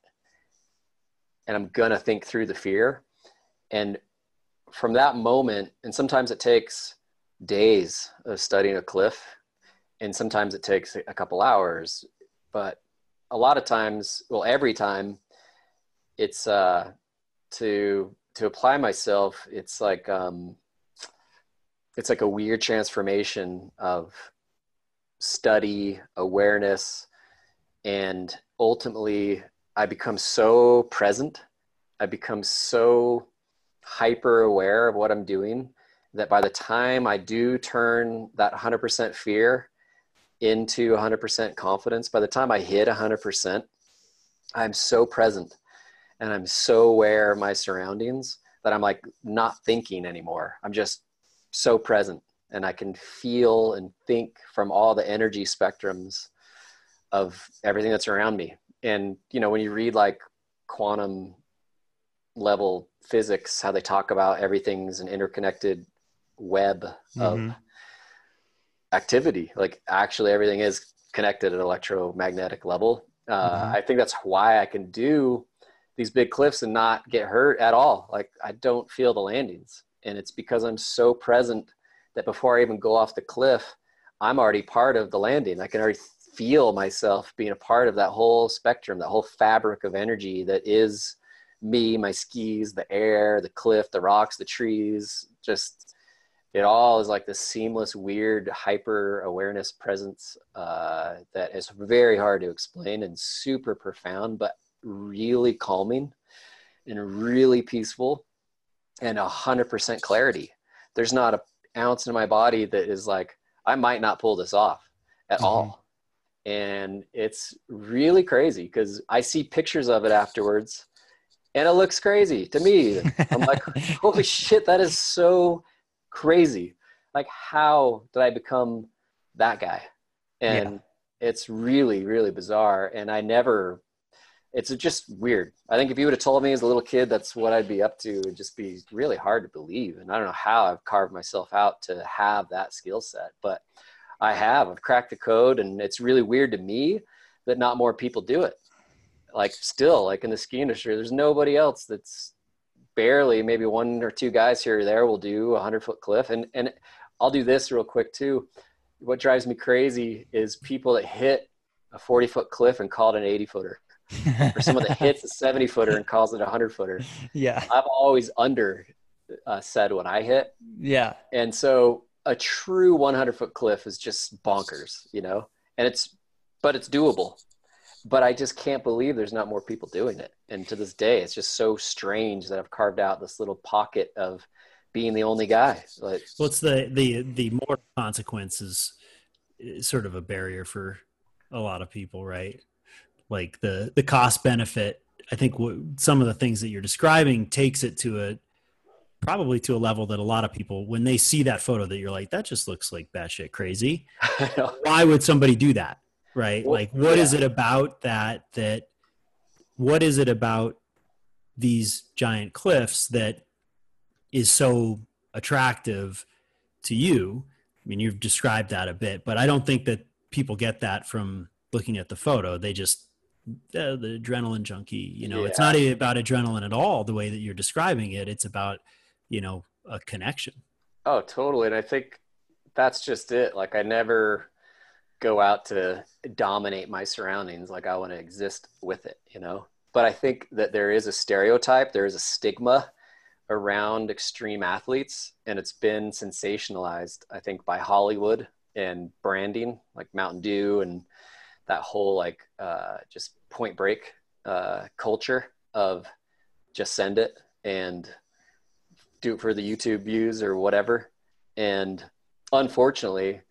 and I'm going to think through the fear. And from that moment, and sometimes it takes days of studying a cliff, and sometimes it takes a couple hours, but a lot of times, well, every time it's uh, to to apply myself. It's like um, it's like a weird transformation of study, awareness, and ultimately I become so present I become so hyper aware of what I'm doing that by the time I do turn that 100% fear into 100% confidence, by the time I hit 100%, I'm so present and I'm so aware of my surroundings that I'm like not thinking anymore. I'm just so present and I can feel and think from all the energy spectrums of everything that's around me. And you know, when you read like quantum level physics, how they talk about everything's an interconnected web of mm-hmm. activity, like actually everything is connected at electromagnetic level. Uh, mm-hmm. I think that's why I can do these big cliffs and not get hurt at all. Like I don't feel the landings, and it's because I'm so present that before I even go off the cliff, I'm already part of the landing. I can already feel myself being a part of that whole spectrum, that whole fabric of energy that is me, my skis, the air, the cliff, the rocks, the trees, just it all is like this seamless, weird, hyper awareness presence uh, that is very hard to explain and super profound, but really calming and really peaceful and a hundred percent clarity. There's not a ounce in my body that is like I might not pull this off at mm-hmm. all. And it's really crazy because I see pictures of it afterwards and it looks crazy to me. I'm like, holy shit, that is so crazy. Like, how did I become that guy? And yeah. it's really, really bizarre. And I never it's just weird. I think if you would have told me as a little kid that's what I'd be up to, it'd just be really hard to believe. And I don't know how I've carved myself out to have that skill set, but I have. I've cracked the code, and it's really weird to me that not more people do it. Like still, like in the ski industry, there's nobody else that's barely maybe one or two guys here or there will do a hundred foot cliff. And and I'll do this real quick too. What drives me crazy is people that hit a 40 foot cliff and call it an 80 footer or someone that hits a 70 footer and calls it a 100 footer. Yeah. I've always under uh, said when I hit. Yeah. And so a true 100 foot cliff is just bonkers, you know, and it's, but it's doable. But I just can't believe there's not more people doing it. And to this day, it's just so strange that I've carved out this little pocket of being the only guy. Like, well, it's the the the more consequences, sort of a barrier for a lot of people, right? Like the the cost benefit i think what, some of the things that you're describing takes it to a probably to a level that a lot of people when they see that photo that you're like that just looks like batshit crazy. Why would somebody do that right? Well, like what yeah. is it about that that what is it about these giant cliffs that is so attractive to you? I mean you've described that a bit but i don't think that people get that from looking at the photo. They just the, the adrenaline junkie you know? Yeah. it's not about adrenaline at all the way that you're describing it. It's about you know a connection. Oh totally. And i think that's just it. Like i never go out to dominate my surroundings. Like i want to exist with it you know? But i think that there is a stereotype there is a stigma around extreme athletes and it's been sensationalized i think by hollywood and branding like mountain dew and that whole like uh, just point break uh, culture of just send it and do it for the YouTube views or whatever. And unfortunately,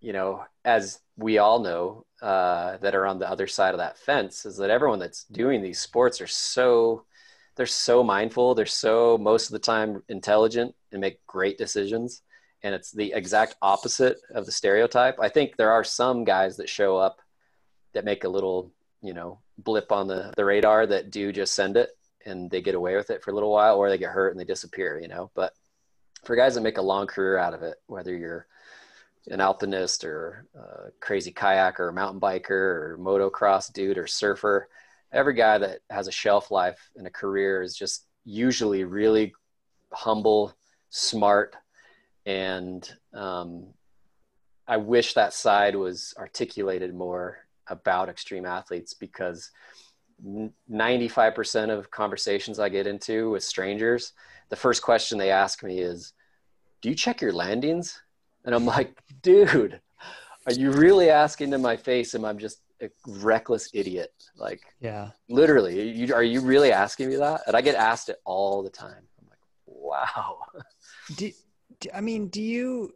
you know, as we all know uh, that are on the other side of that fence, is that everyone that's doing these sports are so they're so mindful, they're so most of the time intelligent and make great decisions and it's the exact opposite of the stereotype. I think there are some guys that show up that make a little, you know, blip on the, the radar that do just send it and they get away with it for a little while or they get hurt and they disappear, you know. But for guys that make a long career out of it, whether you're an alpinist or a crazy kayaker or mountain biker or motocross dude or surfer, every guy that has a shelf life and a career is just usually really humble, smart, and um, I wish that side was articulated more about extreme athletes because 95% of conversations I get into with strangers, the first question they ask me is, Do you check your landings? And I'm like, Dude, are you really asking in my face? Am I just a reckless idiot. Like, Yeah. literally, you, are you really asking me that? And I get asked it all the time. I'm like, wow. Do- I mean, do you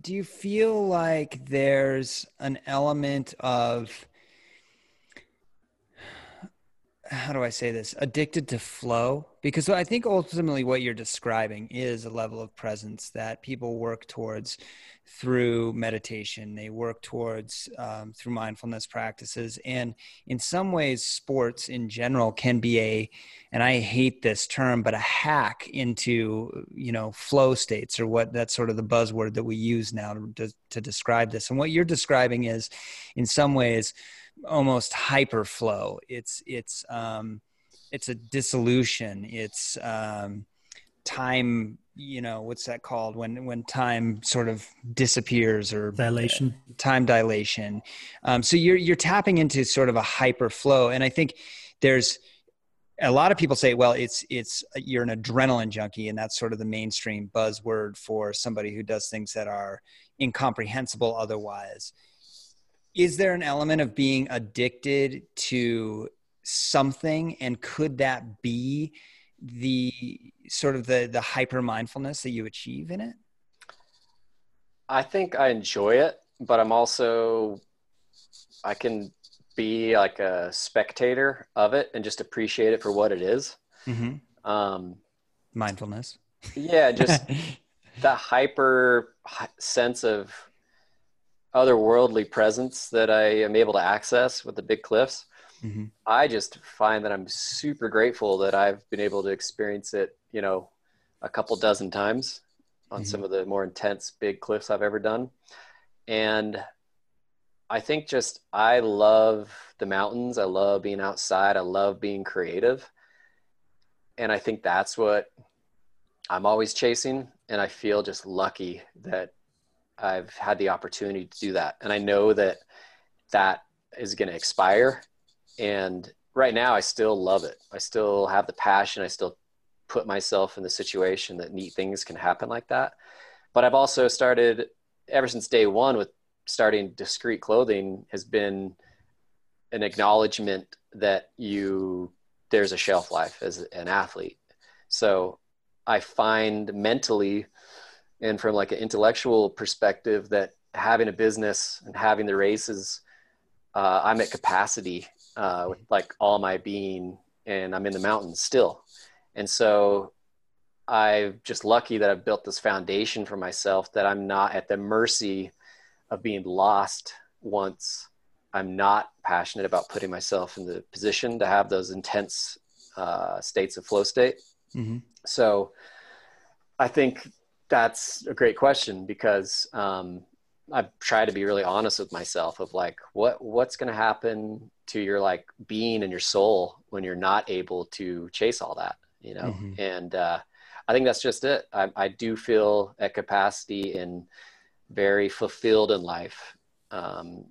do you feel like there's an element of how do I say this? Addicted to flow? Because I think ultimately what you're describing is a level of presence that people work towards through meditation. They work towards um, through mindfulness practices, and in some ways, sports in general can be a and I hate this term, but a hack into you know flow states or what that's sort of the buzzword that we use now to, to describe this. And what you're describing is, in some ways, almost hyper flow. It's it's um, it's a dissolution. It's um, time. You know what's that called when when time sort of disappears or Dilation. time dilation. Um, so you're you're tapping into sort of a hyper flow, and I think there's a lot of people say, well, it's it's you're an adrenaline junkie, and that's sort of the mainstream buzzword for somebody who does things that are incomprehensible otherwise. Is there an element of being addicted to something, and could that be the sort of the the hyper mindfulness that you achieve in it? I think I enjoy it, but I'm also, I can be like a spectator of it and just appreciate it for what it is. Mm-hmm. Um, Mindfulness. yeah, just the hyper sense of otherworldly presence that I am able to access with the big cliffs. Mhm. I just find that I'm super grateful that I've been able to experience it, you know, a couple dozen times on Mhm. some of the more intense big cliffs I've ever done. And I think just I love the mountains. I love being outside. I love being creative. And I think that's what I'm always chasing. And I feel just lucky that I've had the opportunity to do that. And I know that that is going to expire. And right now, I still love it. I still have the passion. I still put myself in the situation that neat things can happen like that. But I've also started, ever since day one, with starting Discrete clothing, has been an acknowledgement that you there's a shelf life as an athlete. So I find mentally and from like an intellectual perspective that having a business and having the races, uh, I'm at capacity uh, with like all my being, and I'm in the mountains still. And so I'm just lucky that I've built this foundation for myself that I'm not at the mercy of being lost once I'm not passionate about putting myself in the position to have those intense uh, states of flow state. Mm-hmm. So I think that's a great question because um, I've tried to be really honest with myself of like what what's going to happen to your like being and your soul when you're not able to chase all that, you know. Mhm. And uh, I think that's just it. I, I do feel at capacity and very fulfilled in life um,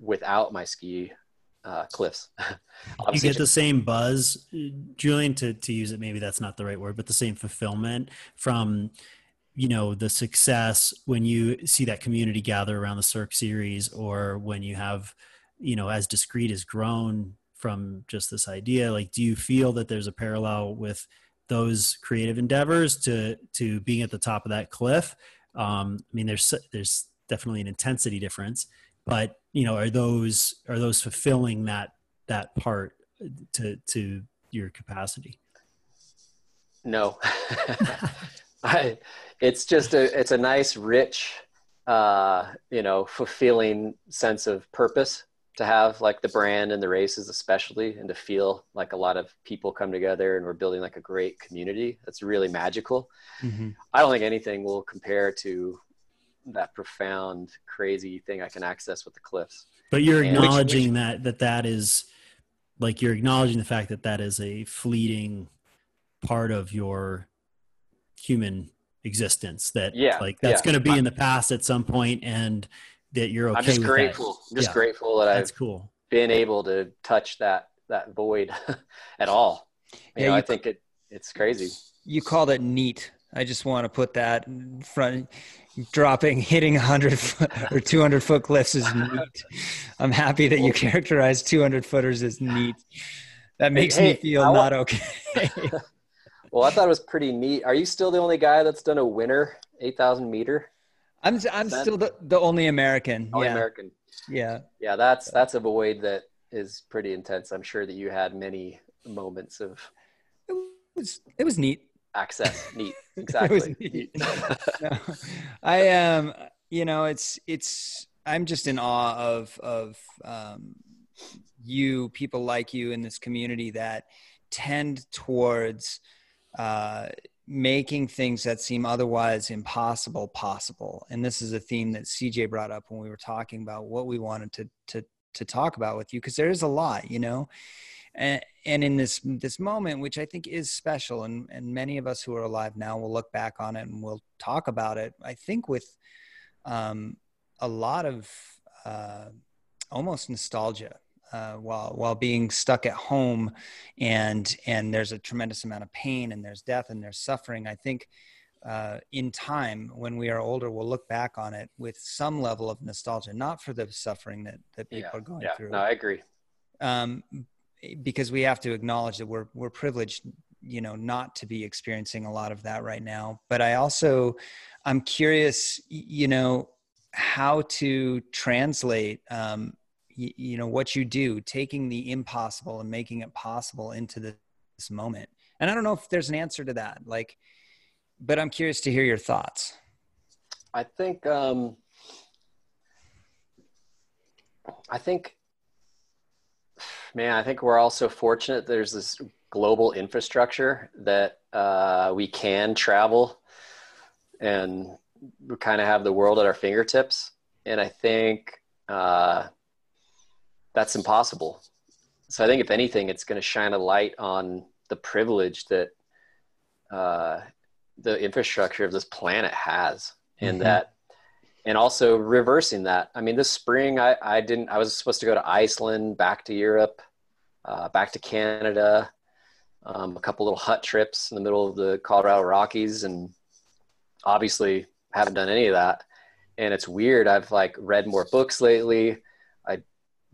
without my ski uh, cliffs. you get the same buzz julian to, to use it maybe that's not the right word but the same fulfillment from you know the success when you see that community gather around the cirque series or when you have you know as Discrete has grown from just this idea like do you feel that there's a parallel with those creative endeavors to to being at the top of that cliff? Um i mean there's there's definitely an intensity difference but you know are those are those fulfilling that that part to to your capacity? No, I, it's just a it's a nice, rich, uh, you know, fulfilling sense of purpose to have like the brand and the races, especially, and to feel like a lot of people come together and we're building like a great community. That's really magical. Mm-hmm. I don't think anything will compare to that profound, crazy thing I can access with the cliffs. but you're And- acknowledging that that that is like you're acknowledging the fact that that is a fleeting part of your human existence that Yeah, like that's yeah. going to be in the past at some point and that you're okay I'm just with grateful. I'm just Yeah. grateful that that. I've cool been able to touch that that void at all. You Yeah, know, I think it it's crazy. You called it neat I just want to put that in front. Dropping, hitting 100 foot or 200 foot cliffs is neat. I'm happy that you characterize 200 footers as neat. That makes Hey, me feel I wa- not okay. Well, I thought it was pretty neat. Are you still the only guy that's done a winter 8,000 meter? I'm I'm still the, the only American. Only yeah, American. yeah. Yeah, that's that's a void that is pretty intense. I'm sure that you had many moments of It was it was neat. access. Neat. Exactly. neat. no, I am. you know, it's it's. I'm just in awe of of um, you, people like you in this community that tend towards uh, making things that seem otherwise impossible possible. And this is a theme that CJ brought up when we were talking about what we wanted to to to talk about with you because there is a lot, you know. And, and in this this moment, which I think is special, and and many of us who are alive now will look back on it and we'll talk about it. I think with um, a lot of uh, almost nostalgia uh, while while being stuck at home, and and there's a tremendous amount of pain and there's death and there's suffering. I think uh, in time when we are older, we'll look back on it with some level of nostalgia, not for the suffering that that people yeah, are going yeah. through, No, I agree. um, because we have to acknowledge that we're we're privileged you know not to be experiencing a lot of that right now but i also i'm curious you know how to translate um, y- you know what you do taking the impossible and making it possible into this, this moment and i don't know if there's an answer to that like but i'm curious to hear your thoughts I think um, I think man, I think we're also fortunate there's this global infrastructure that uh, we can travel and we kind of have the world at our fingertips. And I think uh, that's impossible. So I think if anything, it's going to shine a light on the privilege that uh, the infrastructure of this planet has and Mhm. that and also reversing that i mean this spring i i didn't i was supposed to go to iceland back to europe uh, back to canada um, a couple little hut trips in the middle of the colorado rockies and obviously haven't done any of that and it's weird i've like read more books lately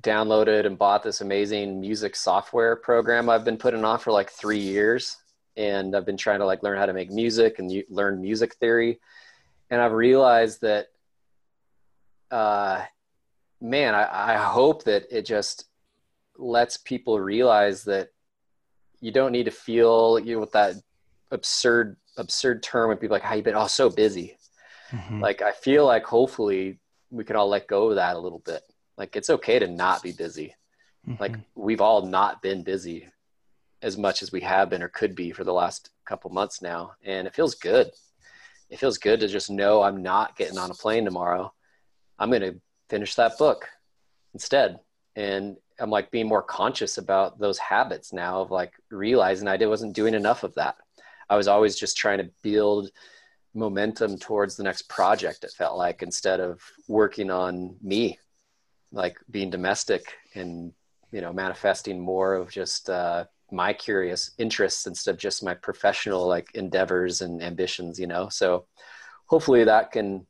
downloaded and bought this amazing music software program i've been putting off for like three years. And i've been trying to like learn how to make music and learn music theory. And I've realized that, uh, man, I, I hope that it just lets people realize that you don't need to feel you know with that absurd absurd term when people are like how you been oh so busy. Like I feel like hopefully we can all let go of that a little bit like it's okay to not be busy. Like mm-hmm. we've all not been busy as much as we have been or could be for the last couple months now. And it feels good. It feels good to just know i'm not getting on a plane tomorrow. I'm going to finish that book instead. And i'm like being more conscious about those habits now of like realizing i wasn't doing enough of that. I was always just trying to build momentum towards the next project it felt like instead of working on me like being domestic and you know manifesting more of just uh, my curious interests instead of just my professional like endeavors and ambitions you know? So hopefully that can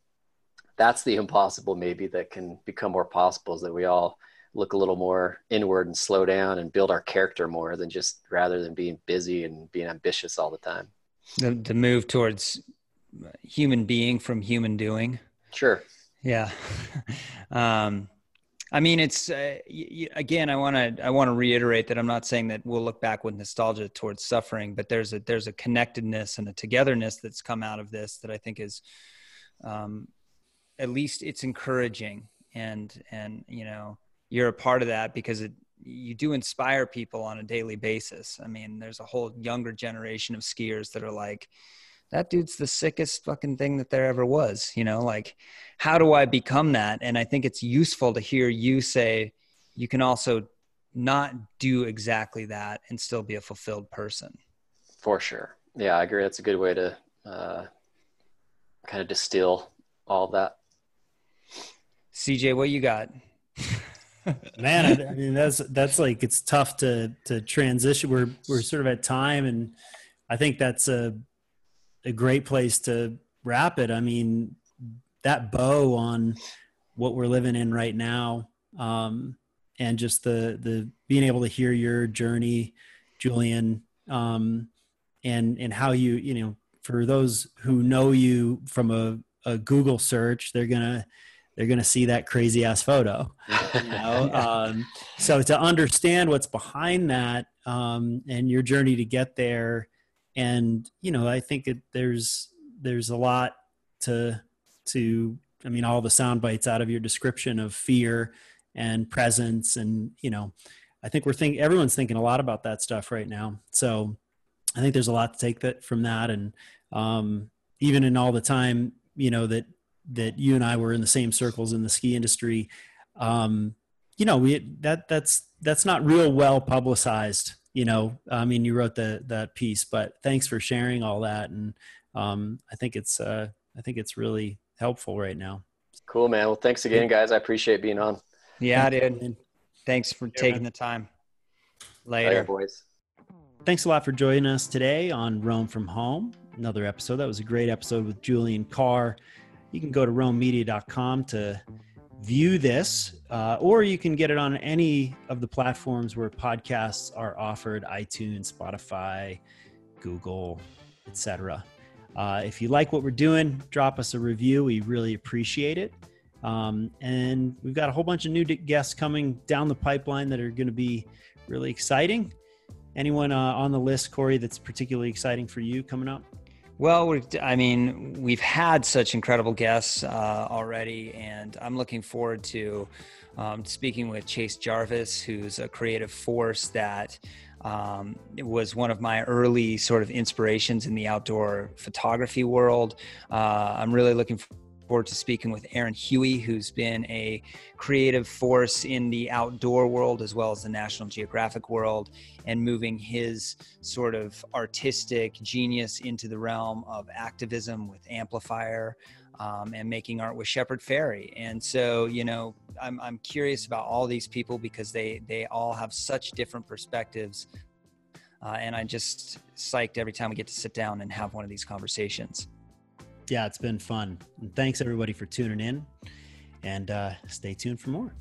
that's the impossible maybe that can become more possible is that we all look a little more inward and slow down and build our character more than just rather than being busy and being ambitious all the time. The, the move towards human being from human doing. Sure. Yeah. um, I mean, it's uh, y- y- again. I want to. I want to reiterate that I'm not saying that we'll look back with nostalgia towards suffering, but there's a there's a connectedness and a togetherness that's come out of this that I think is, um, at least it's encouraging, and and you know you're a part of that because it you do inspire people on a daily basis. I mean, there's a whole younger generation of skiers that are like, that dude's the sickest fucking thing that there ever was you know? Like how do i become that? And i think it's useful to hear you say you can also not do exactly that and still be a fulfilled person. For sure. Yeah i agree. That's a good way to uh, kind of distill all that. Cj what you got? Man I, I mean that's that's like it's tough to to transition. We're we're sort of at time and i think that's a a great place to wrap it. I mean, that bow on what we're living in right now, um, and just the the being able to hear your journey, Julian, um, and and how you you know for those who know you from a, a Google search, they're gonna they're gonna see that crazy ass photo. You know? um, so to understand what's behind that um, and your journey to get there, and you know, I think it, there's there's a lot to to I mean, all the sound bites out of your description of fear and presence, and you know, I think we're thinking everyone's thinking a lot about that stuff right now. So I think there's a lot to take that from that, and um, even in all the time you know that that you and I were in the same circles in the ski industry, um, you know, we that that's that's not real well publicized. You know, I mean, you wrote the that piece, but thanks for sharing all that, and um, I think it's uh, I think it's really helpful right now. Cool, man. Well, thanks again, guys. I appreciate being on. Yeah, dude. Thanks for taking the time. Later, Later boys. Thanks a lot for joining us today on Roam from Home. Another episode. That was a great episode with Julian Carr. You can go to roammedia.com to view this, uh, or you can get it on any of the platforms where podcasts are offered iTunes, Spotify, Google, etc. Uh, if you like what we're doing, drop us a review. We really appreciate it. Um, and we've got a whole bunch of new guests coming down the pipeline that are going to be really exciting. Anyone uh, on the list, Corey, that's particularly exciting for you coming up? Well, I mean, we've had such incredible guests uh, already, and I'm looking forward to um, speaking with Chase Jarvis, who's a creative force that um, was one of my early sort of inspirations in the outdoor photography world. Uh, I'm really looking forward to speaking with Aaron Huey, who's been a creative force in the outdoor world as well as the National Geographic world, and moving his sort of artistic genius into the realm of activism with Amplifier. Um, and making art with Shepard Fairey. And so, you know, I'm, I'm curious about all these people because they they all have such different perspectives. Uh, and I'm just psyched every time we get to sit down and have one of these conversations yeah, it's been fun. And thanks everybody for tuning in and uh, stay tuned for more.